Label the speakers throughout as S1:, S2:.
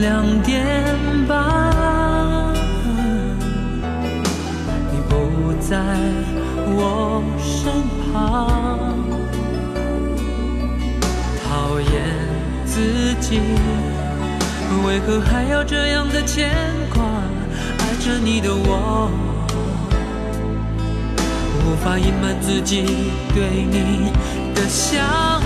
S1: 两点半，你不在我身旁，讨厌自己，为何还要这样的牵挂？爱着你的我，无法隐瞒自己对你的想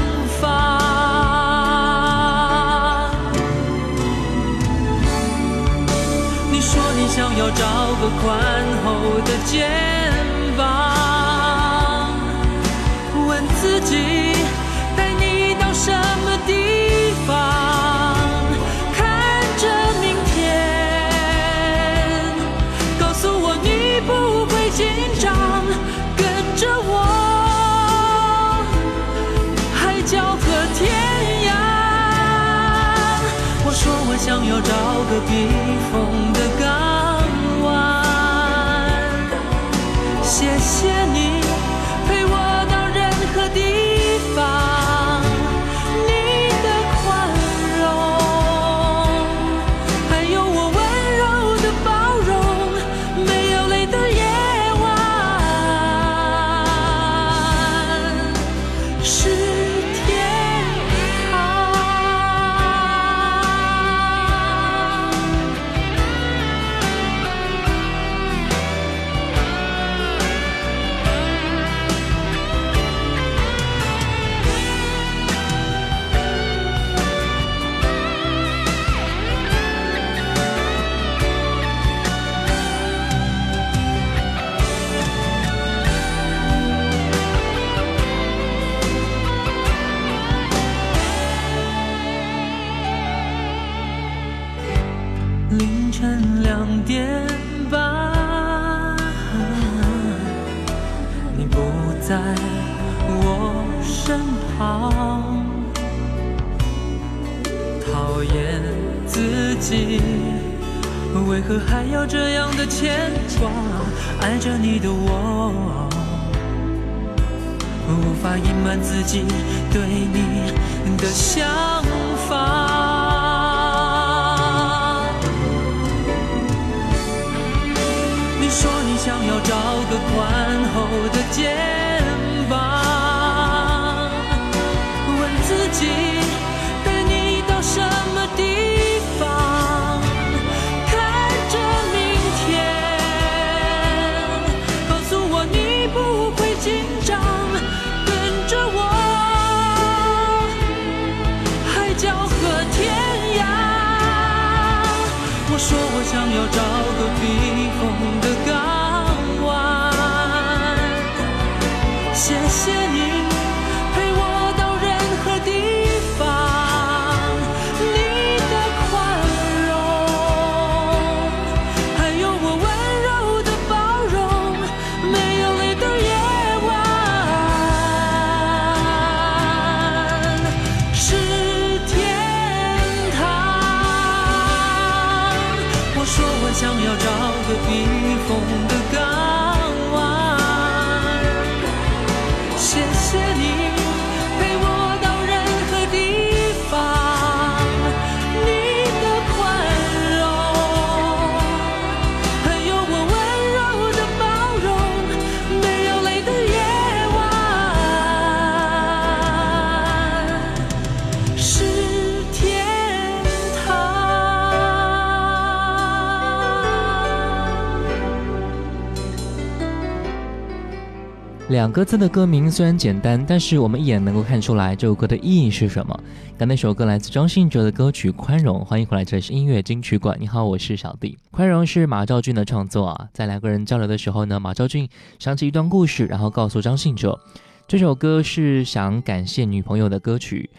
S1: 你想要找个宽厚的肩膀，问自己带你到什么地方，看着明天，告诉我你不会紧张，跟着我，海角和天涯。我说我想要找个避风些在我身旁，讨厌自己，为何还要这样的牵挂？爱着你的我，无法隐瞒自己对你的想法。说你想要找个宽厚的肩膀，问自己带你到什么地方，看着明天，告诉我你不会紧张，跟着我，海角和天涯。我说我想要找
S2: 两个字的歌名虽然简单，但是我们一眼能够看出来这首歌的意义是什么。刚那首歌来自张信哲的歌曲《宽容》，欢迎回来，这里是音乐金曲馆。你好，我是小弟。《宽容》是马兆骏的创作啊，在两个人交流的时候呢，马兆骏想起一段故事，然后告诉张信哲，这首歌是想感谢女朋友的歌曲。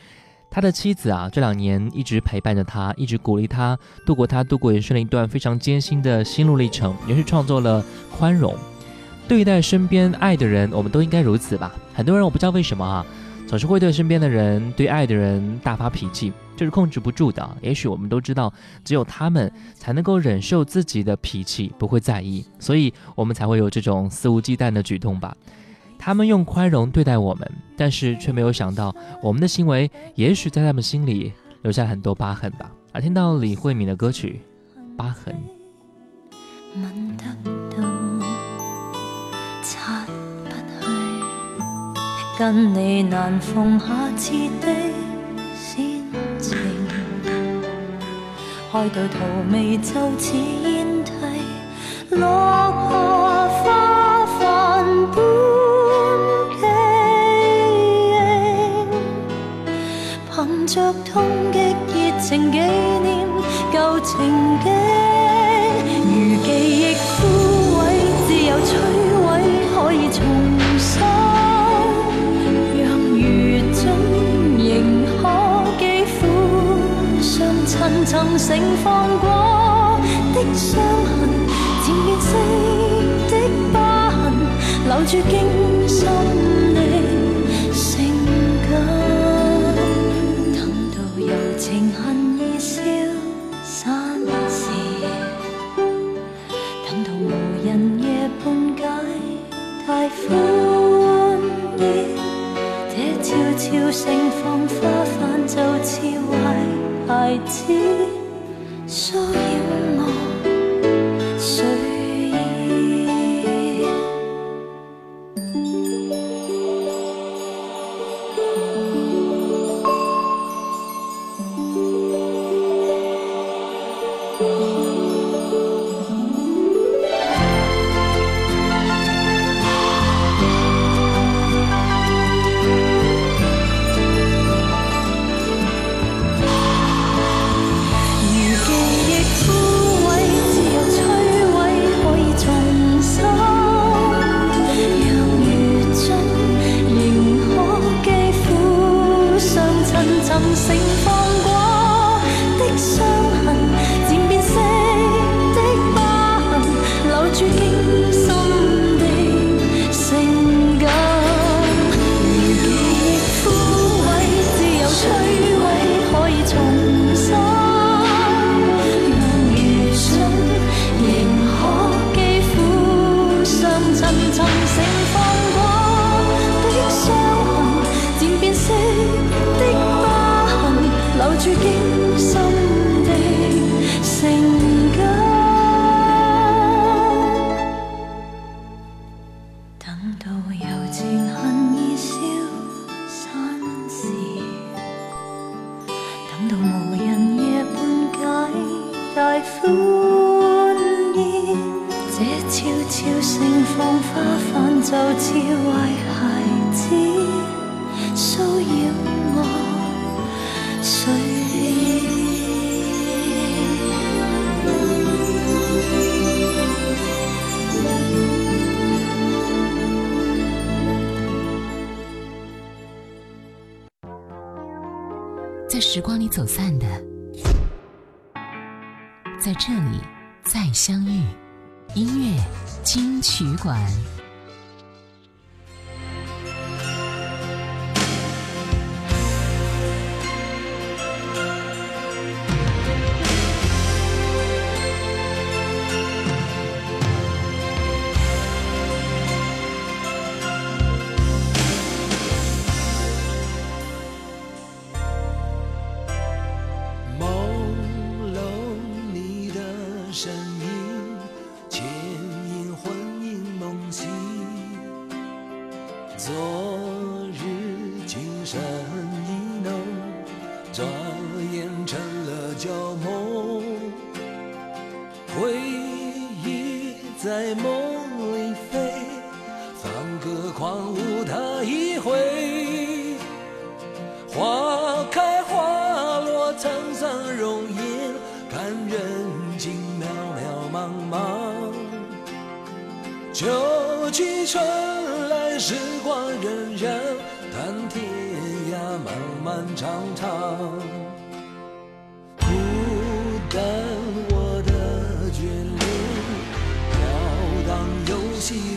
S2: 他的妻子啊，这两年一直陪伴着他，一直鼓励他度过他度过人生的一段非常艰辛的心路历程，也是创作了《宽容》。对待身边爱的人，我们都应该如此吧。很多人我不知道为什么啊，总是会对身边的人、对爱的人大发脾气，这是控制不住的。也许我们都知道，只有他们才能够忍受自己的脾气，不会在意，所以我们才会有这种肆无忌惮的举动吧。他们用宽容对待我们，但是却没有想到，我们的行为也许在他们心里留下很多疤痕吧。而听到李慧敏的歌曲《疤痕》。
S3: 跟你难逢下次的煽情，开到荼蘼就似烟蒂，盛放过的伤痕，渐变色的疤痕，留住惊
S4: 戏人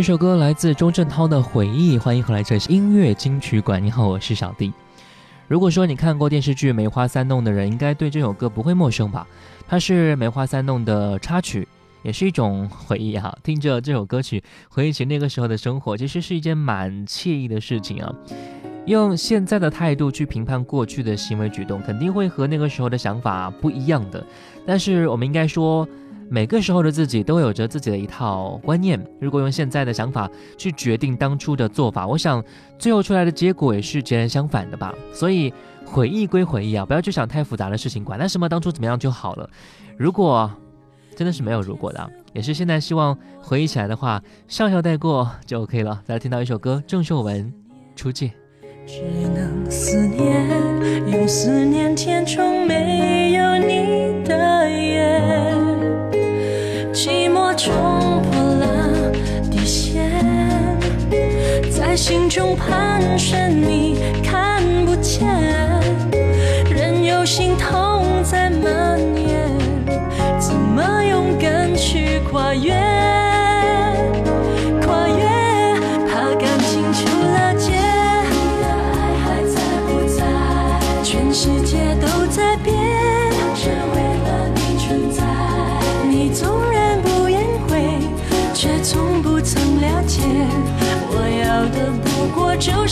S2: 这首歌来自钟镇涛的回忆，欢迎回来，这是音乐金曲馆。你好，我是小弟。如果说你看过电视剧《梅花三弄》的人，应该对这首歌不会陌生吧？它是《梅花三弄》的插曲，也是一种回忆哈。听着这首歌曲，回忆起那个时候的生活，其实是一件蛮惬意的事情啊。用现在的态度去评判过去的行为举动，肯定会和那个时候的想法不一样的。但是我们应该说。每个时候的自己都有着自己的一套观念。如果用现在的想法去决定当初的做法，我想最后出来的结果也是截然相反的吧。所以回忆归回忆啊，不要去想太复杂的事情，管他什么当初怎么样就好了。如果真的是没有如果的，也是现在希望回忆起来的话，笑笑带过就 OK 了。再来听到一首歌，郑秀文《初见》。
S3: 只能思念，用思念填充没有你的夜。寂寞冲破了底线，在心中盘旋，你看不见，任由心痛在蔓延，怎么勇敢去跨越？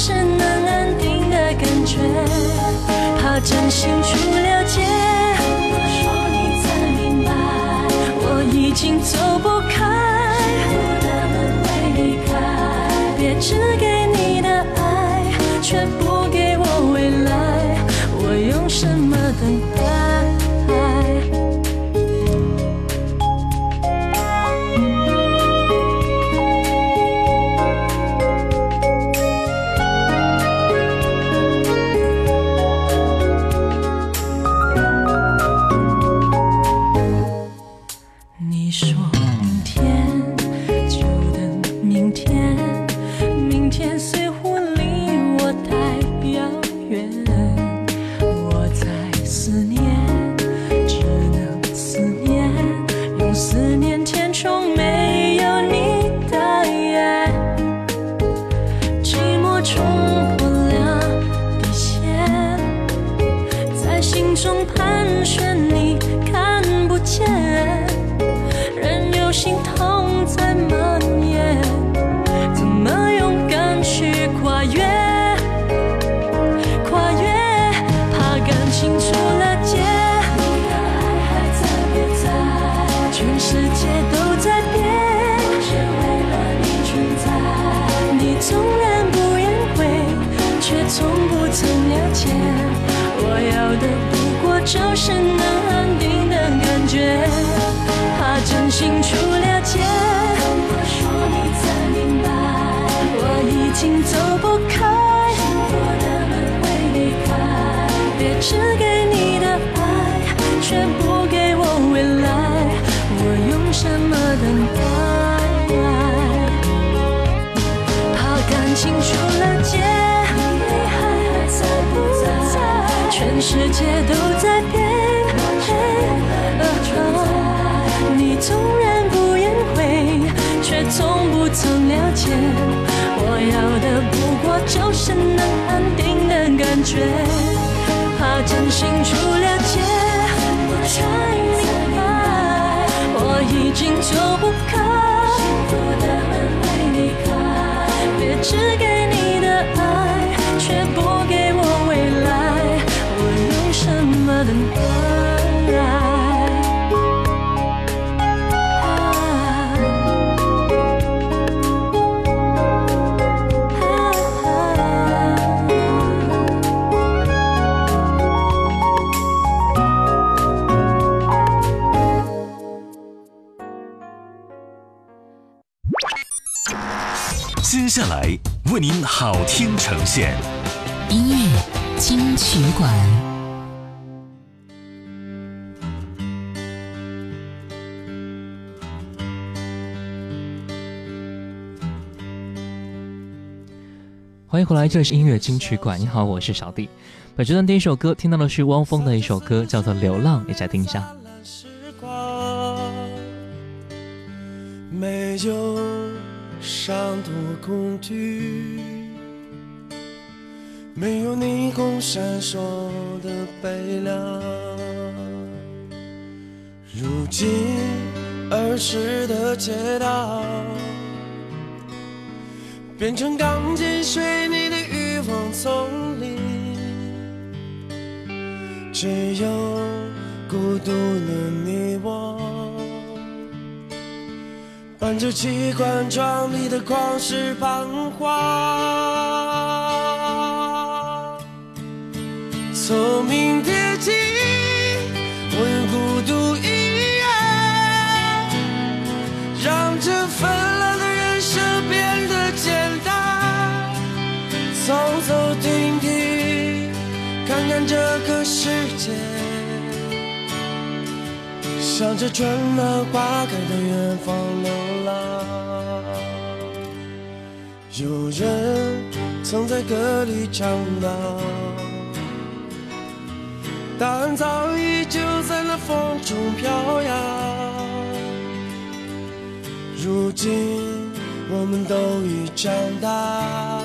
S3: 是能安定的感觉，怕真心出了界。怎么说你才明白，我已经走不开，不能会离开。别只给你的爱，却不心就不
S5: 现，
S6: 音乐金曲馆。
S2: 欢迎回来，这里是音乐金曲馆。你好，我是小弟。本阶段第一首歌听到的是汪峰的一首歌，叫做《流浪》，一起来听一下。
S7: 没有伤多恐惧，没有霓虹闪烁的悲凉。如今儿时的街道，变成钢筋水泥的欲望丛林。只有孤独的你我，伴着机关窗里的旷世彷徨。聪明铁骑，我用孤独一人，让这纷乱的人生变得简单。走走停停，看看这个世界，向着春暖花开的远方流浪。有人曾在歌里唱到，答案早已就在那风中飘扬。如今我们都已长大。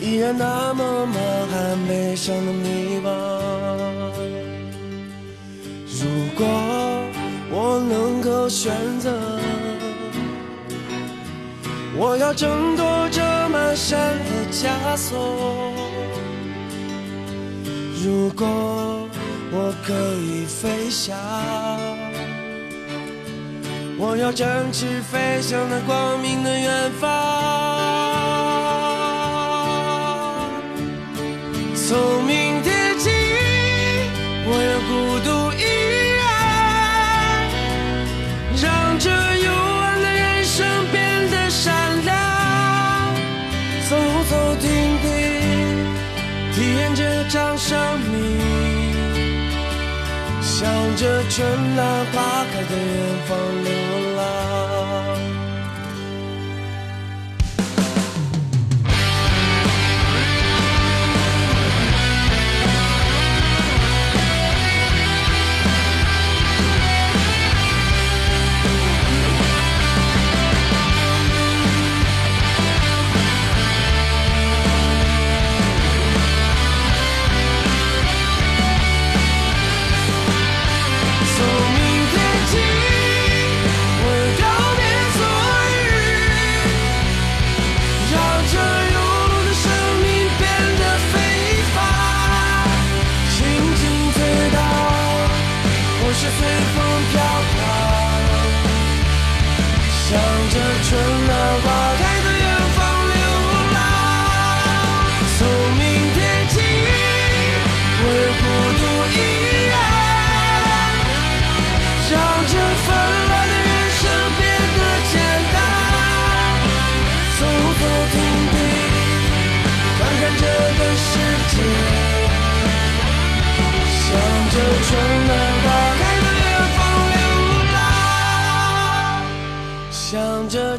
S7: 依然那么满含悲伤的迷茫。如果我能够选择，我要挣脱这满身的枷锁。如果我可以飞翔，我要展翅飞向那光明的远方。聪明天起，我要孤独一人，让这幽暗的人生变得闪亮。走走停停，体验这掌声，向着春暖花开的远方流浪。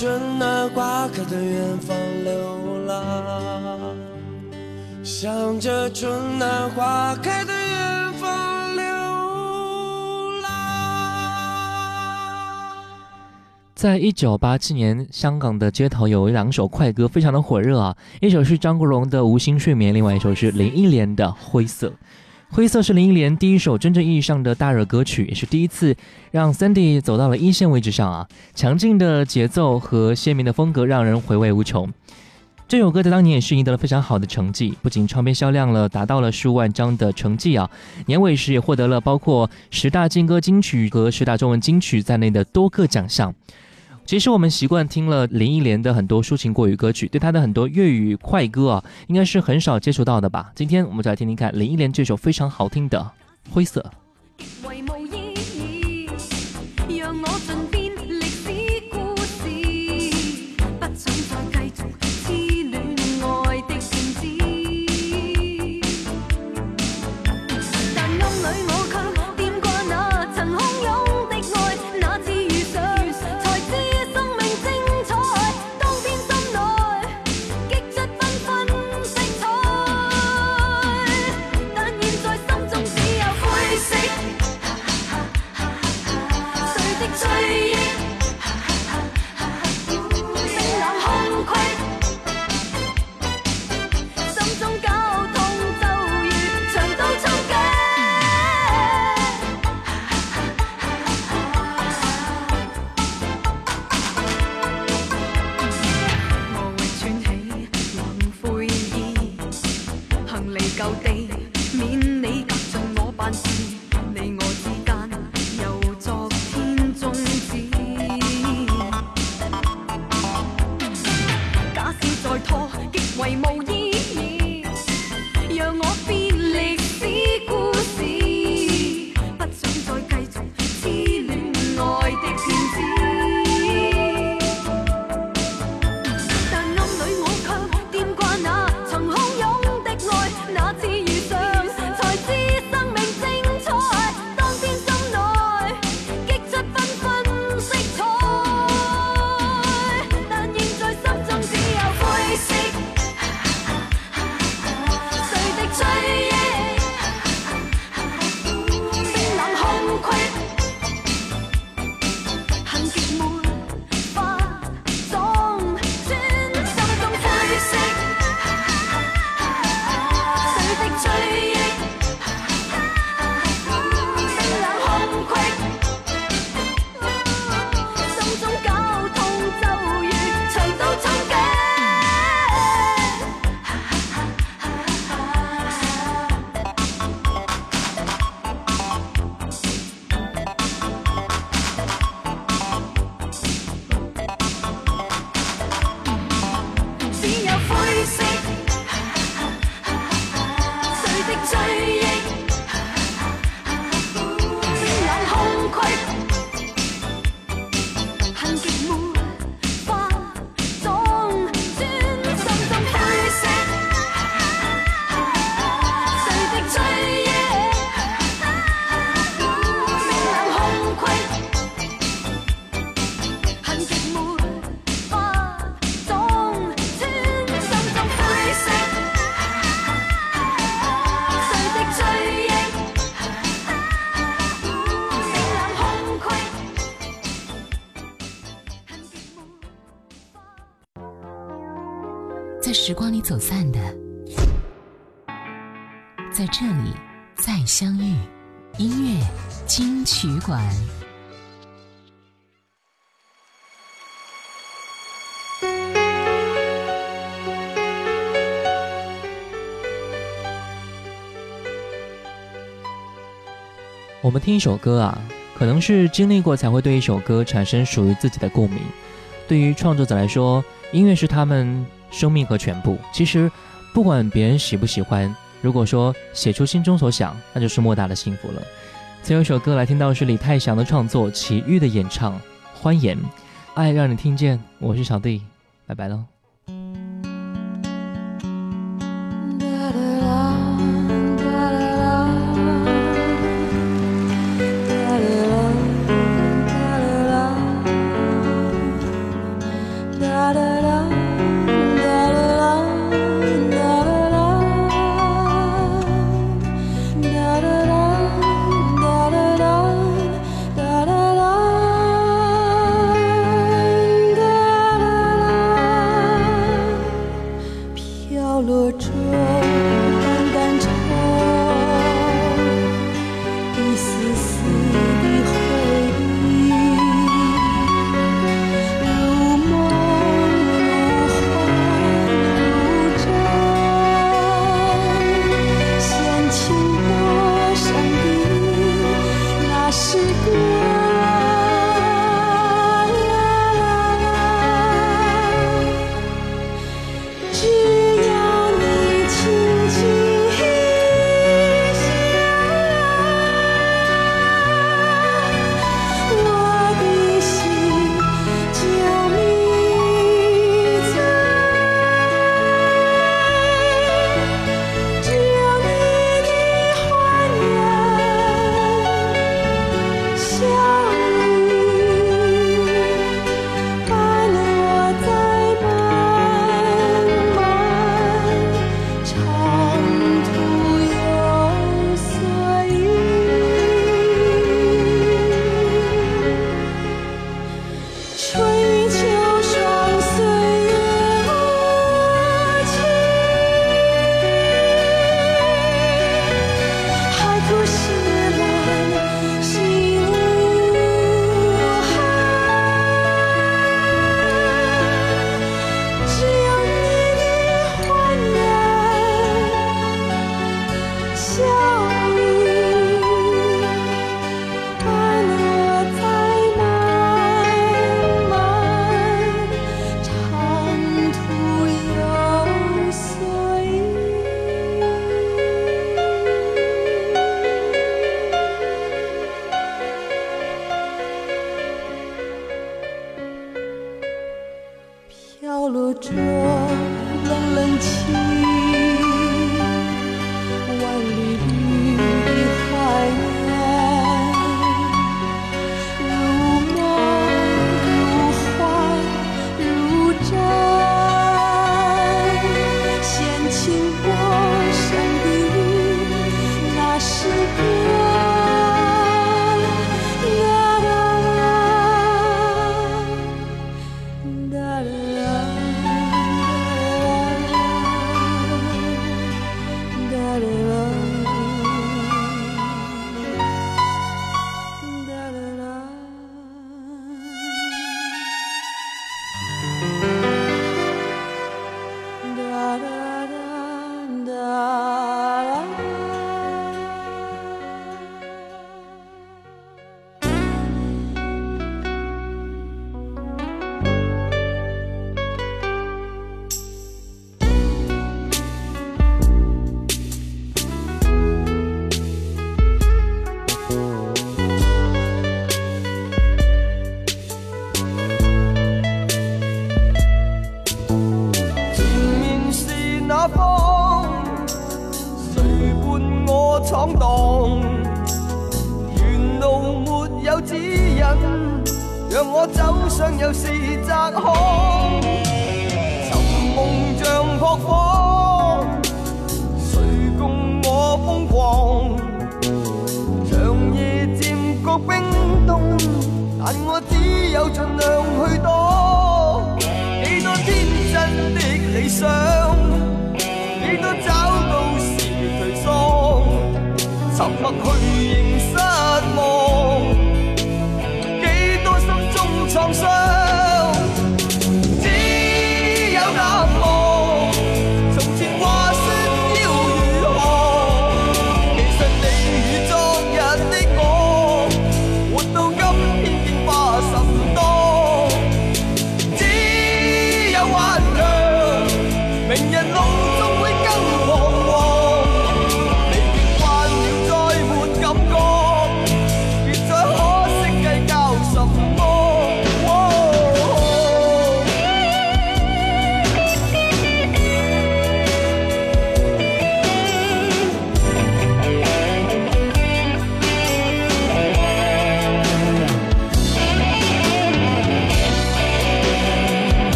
S7: 着春暖花开的远方流浪，向着春暖花开的远方流浪。
S2: 在一九八七年，香港的街头有两首快歌，非常的火热啊。一首是张国荣的《无心睡眠》，另外一首是林忆莲的《灰色》。《灰色》是林忆莲第一首真正意义上的大热歌曲，也是第一次让 Sandy 走到了一线位置上啊。强劲的节奏和鲜明的风格让人回味无穷。这首歌在当年也是赢得了非常好的成绩，不仅唱片销量了达到了数万张的成绩啊，年尾时也获得了包括十大劲歌金曲和十大中文金曲在内的多个奖项。其实我们习惯听了林忆莲的很多抒情国语歌曲，对她的很多粤语快歌啊，应该是很少接触到的吧。今天我们就来听听看林忆莲这首非常好听的《灰色》。
S3: 在
S6: 时光里走散的，在这里再相遇。音乐金曲馆。
S8: 我们听一首歌啊，可能是经历过才会对一首歌产生属于自己的共鸣。对于创作者来说，音乐是他们生命和全部。其实，不管别人喜不喜欢，如果说写出心中所想，那就是莫大的幸福了。最后一首歌来听到是李泰祥的创作，齐豫的演唱，《欢颜》，爱让你听见。我是小弟，拜拜喽。